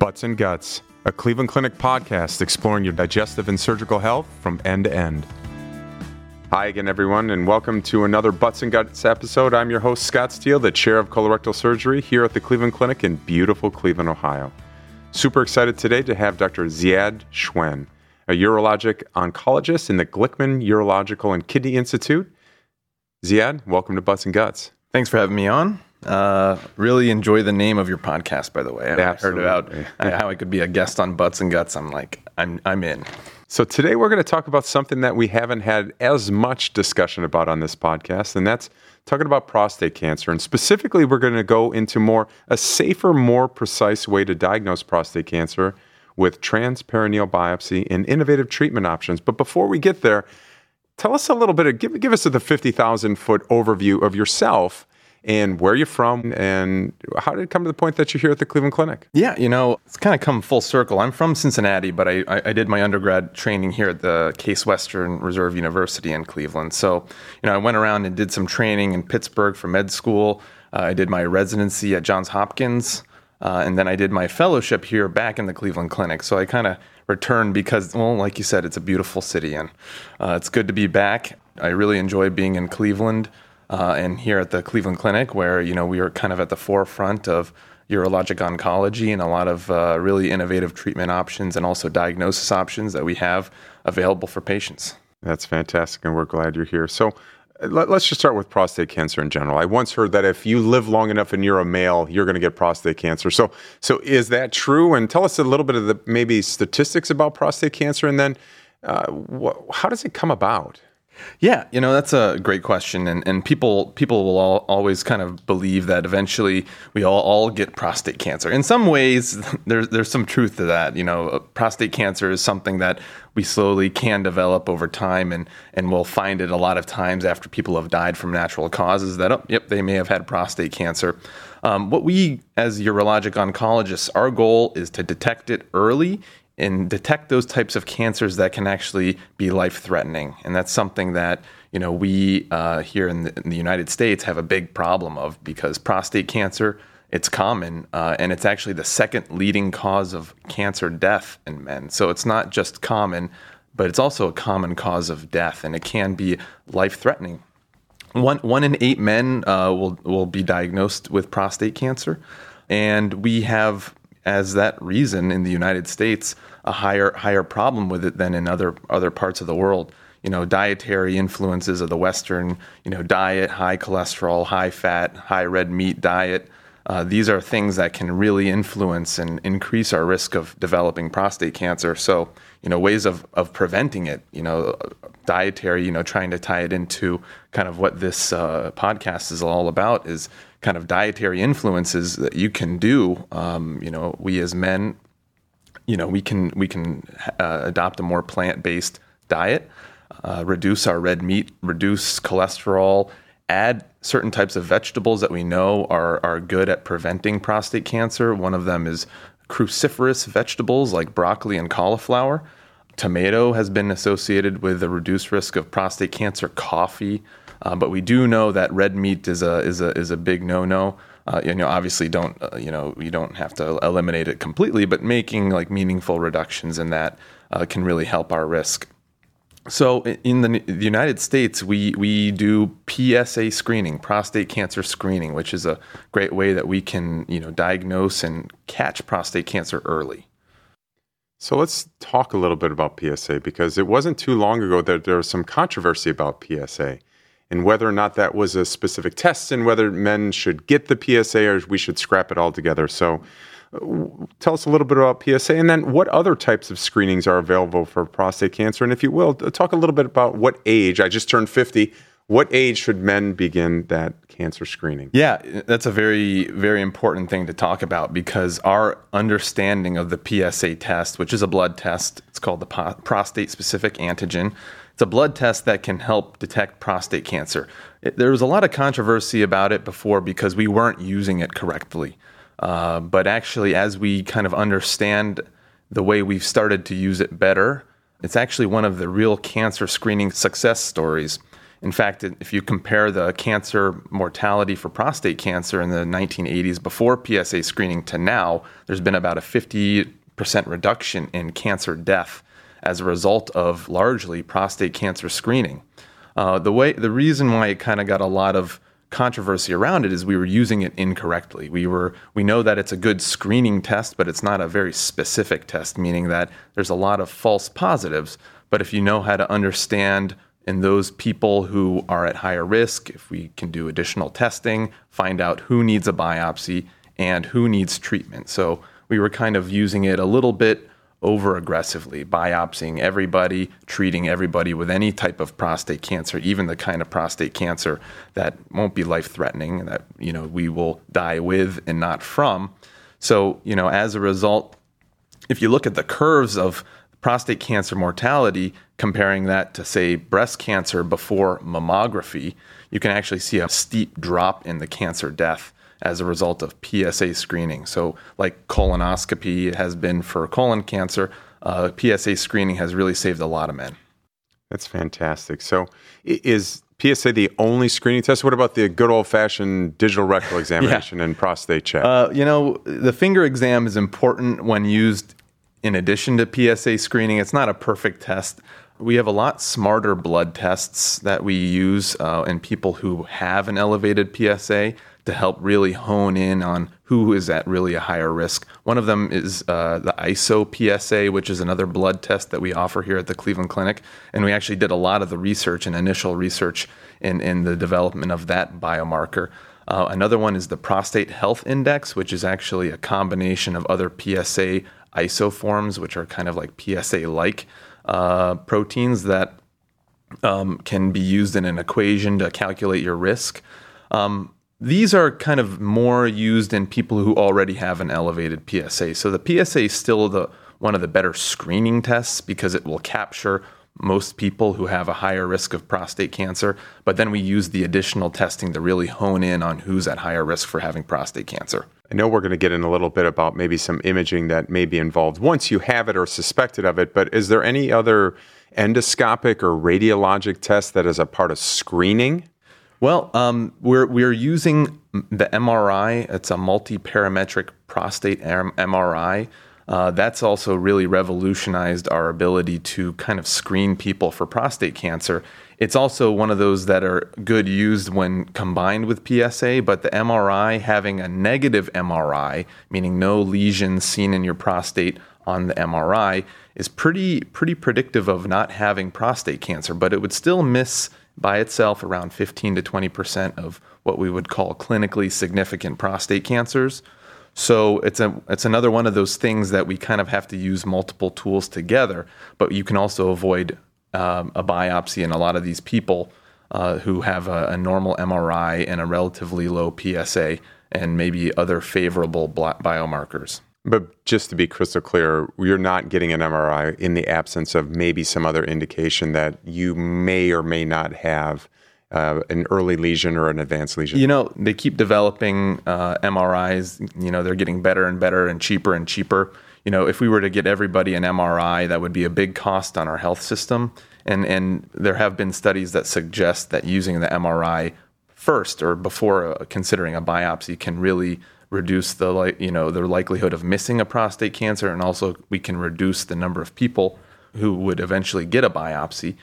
Butts and Guts, a Cleveland Clinic podcast exploring your digestive and surgical health from end to end. Hi again, everyone, and welcome to another Butts and Guts episode. I'm your host, Scott Steele, the chair of colorectal surgery here at the Cleveland Clinic in beautiful Cleveland, Ohio. Super excited today to have Dr. Zeyad Schwen, a urologic oncologist in the Glickman Urological and Kidney Institute. Zeyad, welcome to Butts and Guts. Thanks for having me on. Uh, really enjoy the name of your podcast, by the way. I heard about how I could be a guest on Butts and Guts. I'm like, I'm, I'm in. So today we're going to talk about something that we haven't had as much discussion about on this podcast, and that's talking about prostate cancer. And specifically, we're going to go into more a safer, more precise way to diagnose prostate cancer with transperineal biopsy and innovative treatment options. But before we get there, tell us a little bit of give, give us the 50,000 foot overview of yourself and where are you're from and how did it come to the point that you're here at the Cleveland Clinic? Yeah, you know, it's kind of come full circle. I'm from Cincinnati, but I, I, did my undergrad training here at the Case Western Reserve University in Cleveland. So, you know, I went around and did some training in Pittsburgh for med school. Uh, I did my residency at Johns Hopkins. Uh, and then I did my fellowship here back in the Cleveland Clinic. So I kind of returned because, well, like you said, it's a beautiful city and uh, it's good to be back. I really enjoy being in Cleveland uh, and here at the Cleveland Clinic, where you know we are kind of at the forefront of urologic oncology and a lot of uh, really innovative treatment options and also diagnosis options that we have available for patients. That's fantastic, and we're glad you're here. So. Let, us just start with prostate cancer in general. I once heard that if you live long enough and you're a male, you're going to get prostate cancer. So, so is that true? And tell us a little bit of the maybe statistics about prostate cancer, and then uh, wh- how does it come about? Yeah, you know that's a great question, and and people people will all, always kind of believe that eventually we all all get prostate cancer. In some ways, there's there's some truth to that. You know, prostate cancer is something that we slowly can develop over time, and and we'll find it a lot of times after people have died from natural causes that oh yep they may have had prostate cancer. Um, what we as urologic oncologists, our goal is to detect it early and detect those types of cancers that can actually be life threatening. And that's something that you know we uh, here in the, in the, United States have a big problem of because prostate cancer it's common uh, and it's actually the second leading cause of cancer death in men. So it's not just common, but it's also a common cause of death, and it can be life threatening. One one in eight men uh, will will be diagnosed with prostate cancer, and we have as that reason in the United States a higher higher problem with it than in other other parts of the world. You know, dietary influences of the Western, you know, diet, high cholesterol, high fat, high red meat diet. Uh, these are things that can really influence and increase our risk of developing prostate cancer. So, you know, ways of, of preventing it, you know, dietary, you know, trying to tie it into kind of what this uh, podcast is all about is kind of dietary influences that you can do. Um, you know, we as men you know we can we can uh, adopt a more plant based diet, uh, reduce our red meat, reduce cholesterol, add certain types of vegetables that we know are are good at preventing prostate cancer. One of them is cruciferous vegetables like broccoli and cauliflower. Tomato has been associated with a reduced risk of prostate cancer. Coffee, uh, but we do know that red meat is a is a is a big no no uh, you know, obviously don't, uh, you know, you don't have to eliminate it completely, but making like meaningful reductions in that uh, can really help our risk. So in the, the, United States, we we do PSA screening, prostate cancer screening, which is a great way that we can you know diagnose and catch prostate cancer early. So let's talk a little bit about PSA because it wasn't too long ago that there was some controversy about PSA and whether or not that was a specific test and whether men should get the PSA or we should scrap it altogether. So, uh, tell us a little bit about PSA and then what other types of screenings are available for prostate cancer. And if you will, talk a little bit about what age, I just turned 50. What age should men begin that cancer screening? Yeah, that's a very, very important thing to talk about because our understanding of the PSA test, which is a blood test, it's called the prostate specific antigen it's a blood test that can help detect prostate cancer. It, there was a lot of controversy about it before because we weren't using it correctly. Uh, but actually, as we kind of understand the way we've started to use it better, it's actually one of the real cancer screening success stories. In fact, if you compare the cancer mortality for prostate cancer in the 1980s before PSA screening to now, there's been about a 50% reduction in cancer death as a result of largely prostate cancer screening. Uh, the way the reason why it kind of got a lot of controversy around it is we were using it incorrectly. We were we know that it's a good screening test, but it's not a very specific test, meaning that there's a lot of false positives. But if you know how to understand in those people who are at higher risk, if we can do additional testing, find out who needs a biopsy and who needs treatment. So we were kind of using it a little bit over aggressively, biopsying everybody, treating everybody with any type of prostate cancer, even the kind of prostate cancer that won't be life threatening, and that you know we will die with and not from. So, you know, as a result, if you look at the curves of prostate cancer mortality, comparing that to say breast cancer before mammography, you can actually see a steep drop in the cancer death as a result of PSA screening. So, like colonoscopy has been for colon cancer, uh, PSA screening has really saved a lot of men. That's fantastic. So, is PSA the only screening test? What about the good old fashioned digital rectal examination yeah. and prostate check? Uh, you know, the finger exam is important when used in addition to PSA screening. It's not a perfect test. We have a lot smarter blood tests that we use uh, in people who have an elevated PSA to help really hone in on who is at really a higher risk. One of them is uh, the IsoPSA, which is another blood test that we offer here at the Cleveland Clinic. And we actually did a lot of the research and initial research in, in the development of that biomarker. Uh, another one is the Prostate Health Index, which is actually a combination of other PSA isoforms, which are kind of like PSA like uh, proteins that um, can be used in an equation to calculate your risk. Um, these are kind of more used in people who already have an elevated PSA. So the PSA is still the one of the better screening tests because it will capture most people who have a higher risk of prostate cancer. But then we use the additional testing to really hone in on who's at higher risk for having prostate cancer. I know we're going to get in a little bit about maybe some imaging that may be involved once you have it or suspected of it, but is there any other endoscopic or radiologic test that is a part of screening well, um, we're we're using the MRI. It's a multi-parametric prostate MRI. Uh, that's also really revolutionized our ability to kind of screen people for prostate cancer. It's also one of those that are good used when combined with PSA, but the MRI having a negative MRI, meaning no lesions seen in your prostate on the MRI, is pretty pretty predictive of not having prostate cancer, but it would still miss by itself around 15 to 20% of what we would call clinically significant prostate cancers. So it's a it's another one of those things that we kind of have to use multiple tools together. But you can also avoid um, a biopsy in a lot of these people uh, who have a, a, normal MRI and a relatively low PSA and maybe other favorable biomarkers. But just to be crystal clear, you're not getting an MRI in the absence of maybe some other indication that you may or may not have uh, an early lesion or an advanced lesion. You know, they keep developing uh, MRIs. You know, they're getting better and better and cheaper and cheaper. You know, if we were to get everybody an MRI, that would be a big cost on our health system. And and there have been studies that suggest that using the MRI first or before uh, considering a biopsy can really reduce the like you know the likelihood of missing a prostate cancer, and also we can reduce the number of people who would eventually get a biopsy.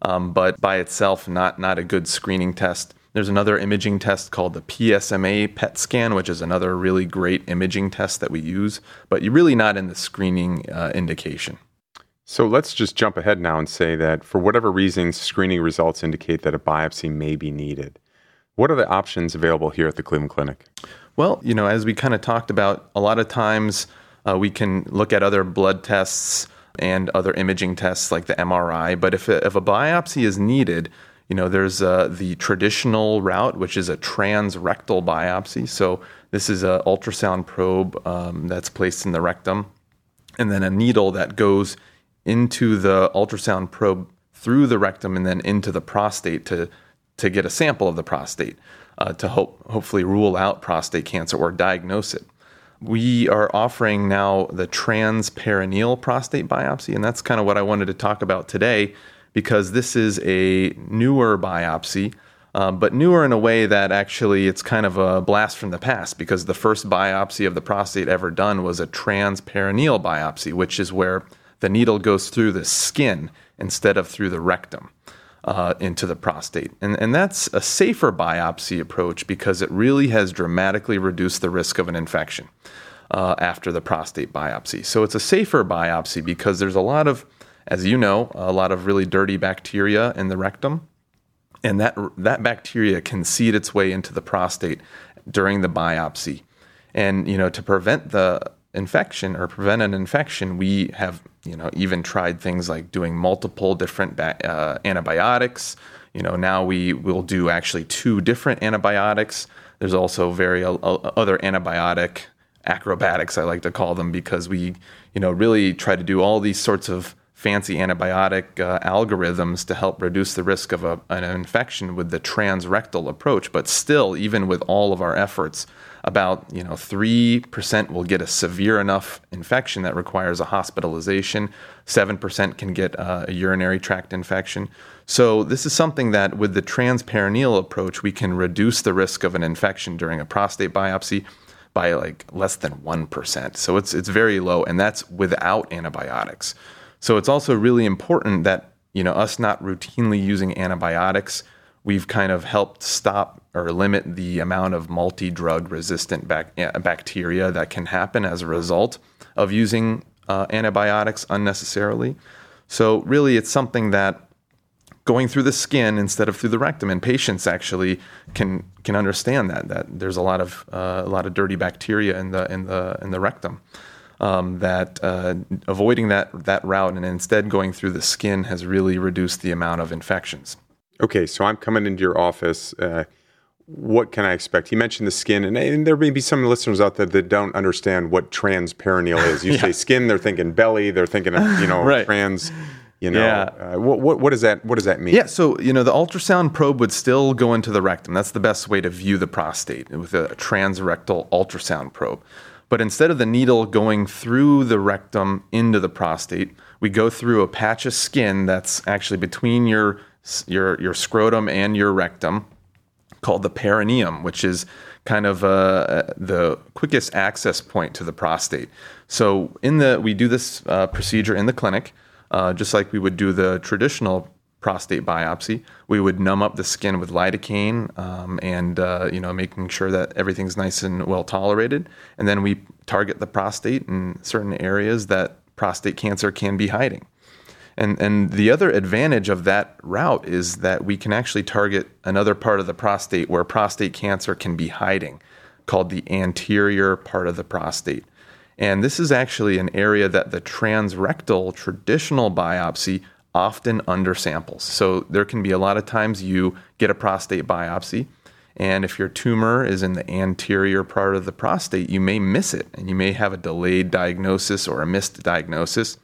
Um, but by itself, not not a good screening test. There's another imaging test called the PSMA PET scan, which is another really great imaging test that we use, but you're really not in the screening uh, indication. So let's just jump ahead now and say that for whatever reason, screening results indicate that a biopsy may be needed. What are the options available here at the Cleveland Clinic? Well, you know, as we kind of talked about, a lot of times uh, we can look at other blood tests and other imaging tests like the MRI. But if a, if a biopsy is needed, you know, there's uh, the traditional route, which is a transrectal biopsy. So this is an ultrasound probe um, that's placed in the rectum, and then a needle that goes into the ultrasound probe through the rectum and then into the prostate to to get a sample of the prostate uh, to hope, hopefully rule out prostate cancer or diagnose it. We are offering now the transperineal prostate biopsy, and that's kind of what I wanted to talk about today because this is a newer biopsy. Um, but newer in a way that actually it's kind of a blast from the past because the first biopsy of the prostate ever done was a transperineal biopsy, which is where the needle goes through the skin instead of through the rectum uh, into the prostate. And, and that's a safer biopsy approach because it really has dramatically reduced the risk of an infection uh, after the prostate biopsy. So it's a safer biopsy because there's a lot of, as you know, a lot of really dirty bacteria in the rectum and that that bacteria can seed its way into the prostate during the biopsy. And you know, to prevent the infection or prevent an infection, we have you know even tried things like doing multiple different ba- uh, antibiotics. You know, now we will do actually two different antibiotics. There's also very uh, other antibiotic acrobatics I like to call them because we you know really try to do all these sorts of fancy antibiotic uh, algorithms to help reduce the risk of a, an infection with the transrectal approach. But still, even with all of our efforts, about you know three percent will get a severe enough infection that requires a hospitalization. Seven percent can get uh, a urinary tract infection. So this is something that with the transperineal approach, we can reduce the risk of an infection during a prostate biopsy by like less than 1%. So it's it's very low and that's without antibiotics. So it's also really important that you know us not routinely using antibiotics. We've kind of helped stop or limit the amount of multi-drug resistant bac- bacteria that can happen as a result of using uh, antibiotics unnecessarily. So really, it's something that going through the skin instead of through the rectum, and patients actually can can understand that that there's a lot of uh, a lot of dirty bacteria in the in the in the rectum um, that uh, avoiding that that route and instead going through the skin has really reduced the amount of infections. Okay, so I'm coming into your office. Uh, what can I expect? You mentioned the skin, and, and, there may be some listeners out there that don't understand what transperineal is. You yeah. say skin, they're thinking belly, they're thinking of you know right. trans. You know, yeah. Uh, what, what, what does that what does that mean? Yeah, so you know the ultrasound probe would still go into the rectum. That's the best way to view the prostate with a transrectal ultrasound probe. But instead of the needle going through the rectum into the prostate, we go through a patch of skin that's actually between your your your scrotum and your rectum called the perineum, which is kind of uh, the quickest access point to the prostate. So in the we do this uh, procedure in the clinic, uh, just like we would do the traditional prostate biopsy. We would numb up the skin with lidocaine um, and uh, you know making sure that everything's nice and well tolerated. And then we target the prostate in certain areas that prostate cancer can be hiding. And and the other advantage of that route is that we can actually target another part of the prostate where prostate cancer can be hiding, called the anterior part of the prostate. And this is actually an area that the transrectal traditional biopsy often undersamples. So there can be a lot of times you get a prostate biopsy, and if your tumor is in the anterior part of the prostate, you may miss it and you may have a delayed diagnosis or a missed diagnosis.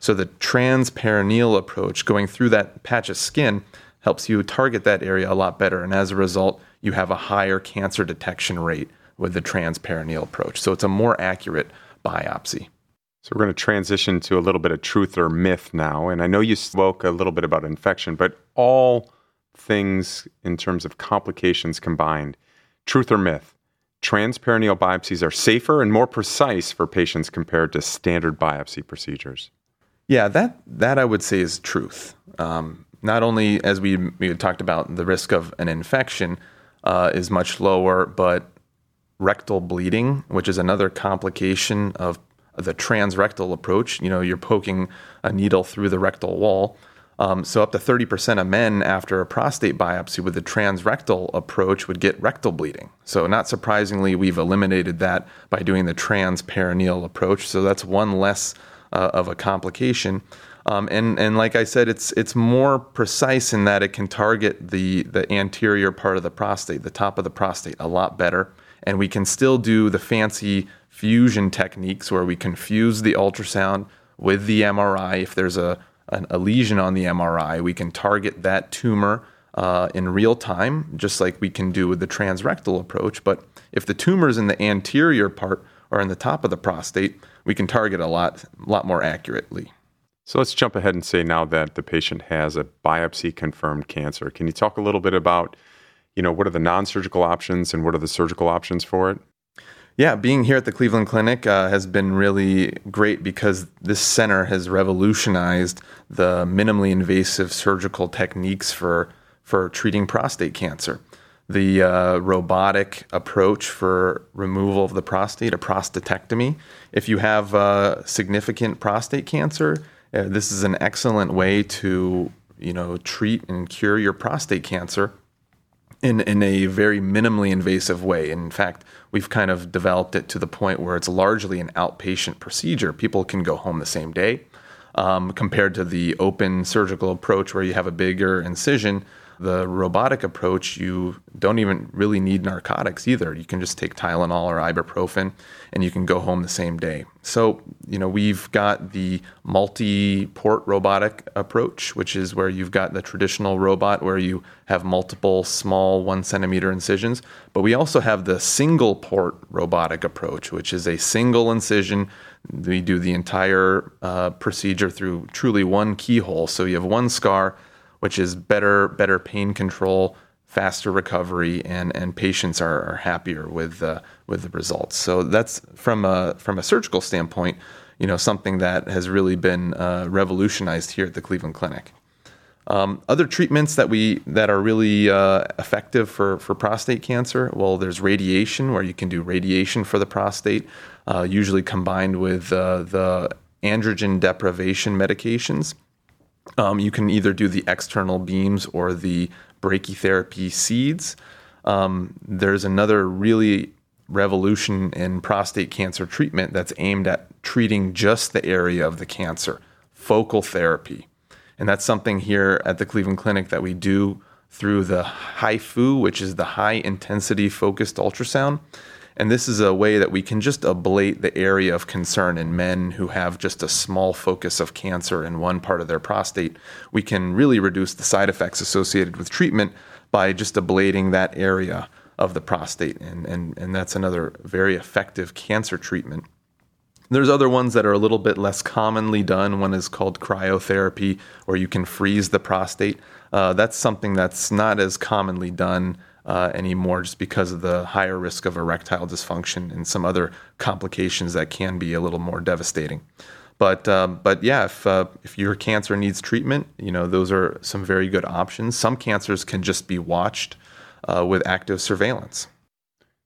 So the transperineal approach, going through that patch of skin, helps you target that area a lot better. And as a result, you have a higher cancer detection rate with the transperineal approach. So it's a more accurate biopsy. So we're going to transition to a little bit of truth or myth now. And I know you spoke a little bit about infection, but all things in terms of complications combined, truth or myth, transperineal biopsies are safer and more precise for patients compared to standard biopsy procedures. Yeah, that that I would say is truth. Um, not only as we we talked about, the risk of an infection uh, is much lower, but rectal bleeding, which is another complication of the transrectal approach. You know, you're poking a needle through the rectal wall. Um, so up to 30% of men after a prostate biopsy with the transrectal approach would get rectal bleeding. So not surprisingly, we've eliminated that by doing the transperineal approach. So that's one less uh, of a complication. Um, and and like I said, it's it's more precise in that it can target the the anterior part of the prostate, the top of the prostate, a lot better. And we can still do the fancy fusion techniques where we confuse the ultrasound with the MRI. If there's a, a, a lesion on the MRI, we can target that tumor uh, in real time, just like we can do with the transrectal approach. But if the tumor is in the anterior part or in the top of the prostate, we can target a lot, lot more accurately. So let's jump ahead and say now that the patient has a biopsy confirmed cancer. Can you talk a little bit about, you know, what are the non-surgical options and what are the surgical options for it? Yeah, being here at the Cleveland Clinic uh, has been really great because this center has revolutionized the minimally invasive surgical techniques for for treating prostate cancer. The uh, robotic approach for removal of the prostate, a prostatectomy. If you have uh, significant prostate cancer, uh, this is an excellent way to you know treat and cure your prostate cancer in in a very minimally invasive way. In fact, we've kind of developed it to the point where it's largely an outpatient procedure. People can go home the same day, um, compared to the open surgical approach where you have a bigger incision the robotic approach, you don't even really need narcotics either. You can just take Tylenol or ibuprofen and you can go home the same day. So, you know, we've got the multi port robotic approach, which is where you've got the traditional robot where you have multiple small one centimeter incisions. But we also have the single port robotic approach, which is a single incision. We do the entire uh, procedure through truly one keyhole. So you have one scar which is better better pain control, faster recovery, and and patients are, are happier with uh, with the results. So that's from a from a surgical standpoint, you know, something that has really been uh, revolutionized here at the Cleveland Clinic. Um, other treatments that we that are really uh, effective for for prostate cancer. Well, there's radiation, where you can do radiation for the prostate, uh, usually combined with uh, the androgen deprivation medications. Um, you can either do the external beams or the brachytherapy seeds. Um, there's another really revolution in prostate cancer treatment that's aimed at treating just the area of the cancer, focal therapy. And that's something here at the Cleveland Clinic that we do through the HIFU, which is the high intensity focused ultrasound. And this is a way that we can just ablate the area of concern in men who have just a small focus of cancer in one part of their prostate. We can really reduce the side effects associated with treatment by just ablating that area of the prostate. And, and, and that's another very effective cancer treatment. There's other ones that are a little bit less commonly done. One is called cryotherapy, where you can freeze the prostate. Uh, that's something that's not as commonly done uh, anymore just because of the higher risk of erectile dysfunction and some other complications that can be a little more devastating. But uh, but yeah, if uh, if your cancer needs treatment, you know those are some very good options. Some cancers can just be watched uh, with active surveillance.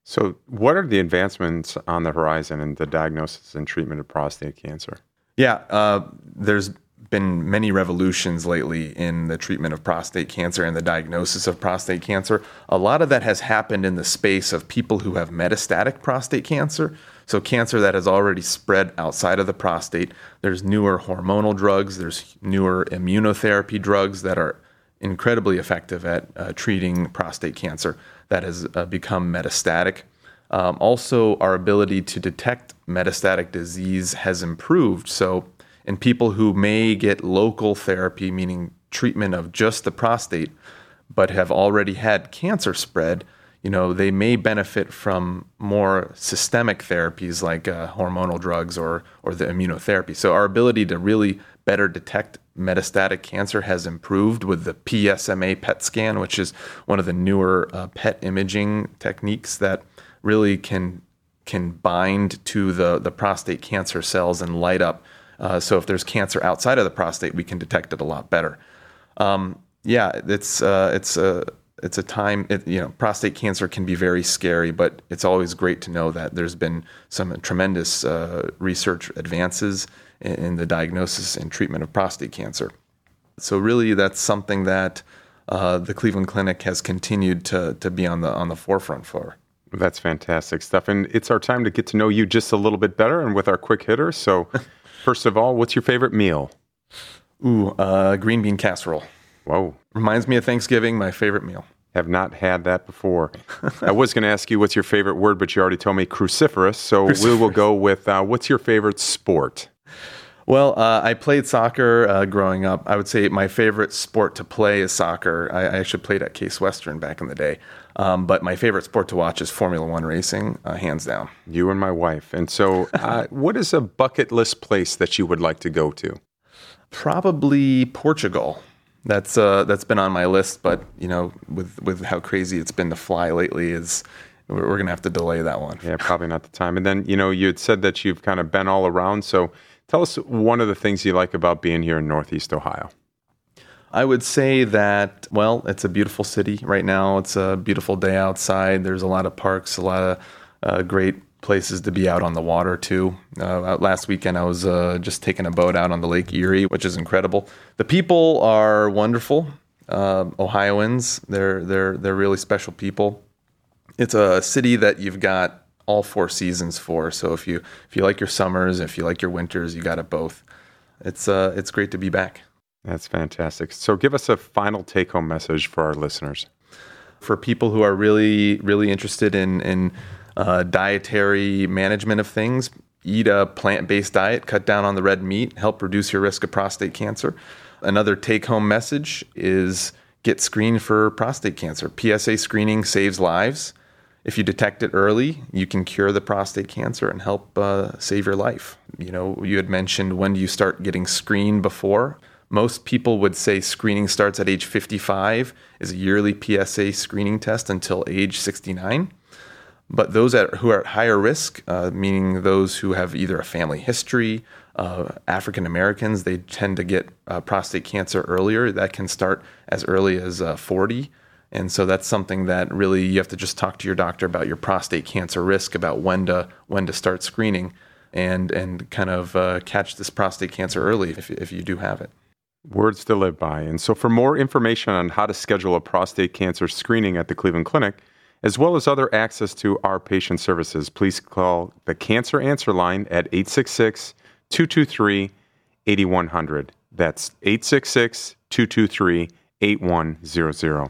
So, what are the advancements on the horizon in the diagnosis and treatment of prostate cancer? Yeah, uh, there's been many revolutions lately in the treatment of prostate cancer and the diagnosis of prostate cancer. A lot of that has happened in the space of people who have metastatic prostate cancer. So, cancer that has already spread outside of the prostate. There's newer hormonal drugs, there's newer immunotherapy drugs that are incredibly effective at uh, treating prostate cancer that has uh, become metastatic. Um, also, our ability to detect metastatic disease has improved. So, in people who may get local therapy, meaning treatment of just the prostate, but have already had cancer spread, you know, they may benefit from more systemic therapies like uh, hormonal drugs or or the immunotherapy. So our ability to really better detect metastatic cancer has improved with the PSMA PET scan, which is one of the newer uh, PET imaging techniques that really can can bind to the the prostate cancer cells and light up uh, so if there's cancer outside of the prostate, we can detect it a lot better. Um, yeah, it's uh, it's a it's a time. It, you know, prostate cancer can be very scary, but it's always great to know that there's been some tremendous uh, research advances in, in, the diagnosis and treatment of prostate cancer. So really, that's something that uh, the Cleveland Clinic has continued to to be on the on the forefront for. That's fantastic stuff, and it's our time to get to know you just a little bit better, and with our quick hitters. So. First of all, what's your favorite meal? Ooh, uh, green bean casserole. Whoa. Reminds me of Thanksgiving, my favorite meal. Have not had that before. I was going to ask you what's your favorite word, but you already told me cruciferous. So cruciferous. we will go with uh, what's your favorite sport? Well, uh, I played soccer uh, growing up. I would say my favorite sport to play is soccer. I, I actually played at Case Western back in the day. Um, but my favorite sport to watch is Formula One racing, uh, hands down. You and my wife. And so, uh, what is a bucket list place that you would like to go to? Probably Portugal. That's uh, that's been on my list, but you know, with with how crazy it's been to fly lately, is we're, we're gonna have to delay that one. Yeah, probably not the time. And then you know, you had said that you've kind of been all around. So tell us one of the things you like about being here in Northeast Ohio. I would say that, well, it's a beautiful city right now. It's a beautiful day outside. There's a lot of parks, a lot of uh, great places to be out on the water too. Uh, last weekend, I was uh, just taking a boat out on the Lake Erie, which is incredible. The people are wonderful. Uh, Ohioans, they're they're they're really special people. It's a city that you've got all four seasons for. So if you if you like your summers, if you like your winters, you got it both. It's uh it's great to be back. That's fantastic. So give us a final take home message for our listeners. For people who are really, really interested in, in uh, dietary management of things, eat a plant based diet, cut down on the red meat, help reduce your risk of prostate cancer. Another take home message is get screened for prostate cancer. PSA screening saves lives. If you detect it early, you can cure the prostate cancer and help uh, save your life. You know, you had mentioned when do you start getting screened before? Most people would say screening starts at age 55 is a yearly PSA screening test until age 69. But those at, who are at higher risk, uh, meaning those who have either a family history, uh, African Americans, they tend to get uh, prostate cancer earlier. That can start as early as uh, 40. And so that's something that really you have to just talk to your doctor about your prostate cancer risk, about when to when to start screening, and and kind of uh, catch this prostate cancer early if if you do have it. Words to live by. And so, for more information on how to schedule a prostate cancer screening at the Cleveland Clinic, as well as other access to our patient services, please call the Cancer Answer Line at 866 223 8100. That's 866 223 8100.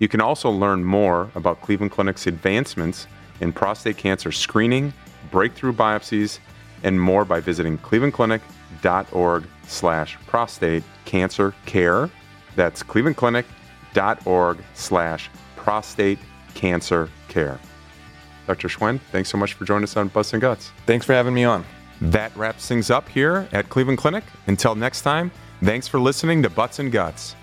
You can also learn more about Cleveland Clinic's advancements in prostate cancer screening, breakthrough biopsies, and more by visiting clevelandclinic.org slash prostate cancer care. That's clevelandclinic.org slash prostate cancer care. Dr. Schwen, thanks so much for joining us on Butts and Guts. Thanks for having me on. That wraps things up here at Cleveland Clinic. Until next time, thanks for listening to Butts and Guts.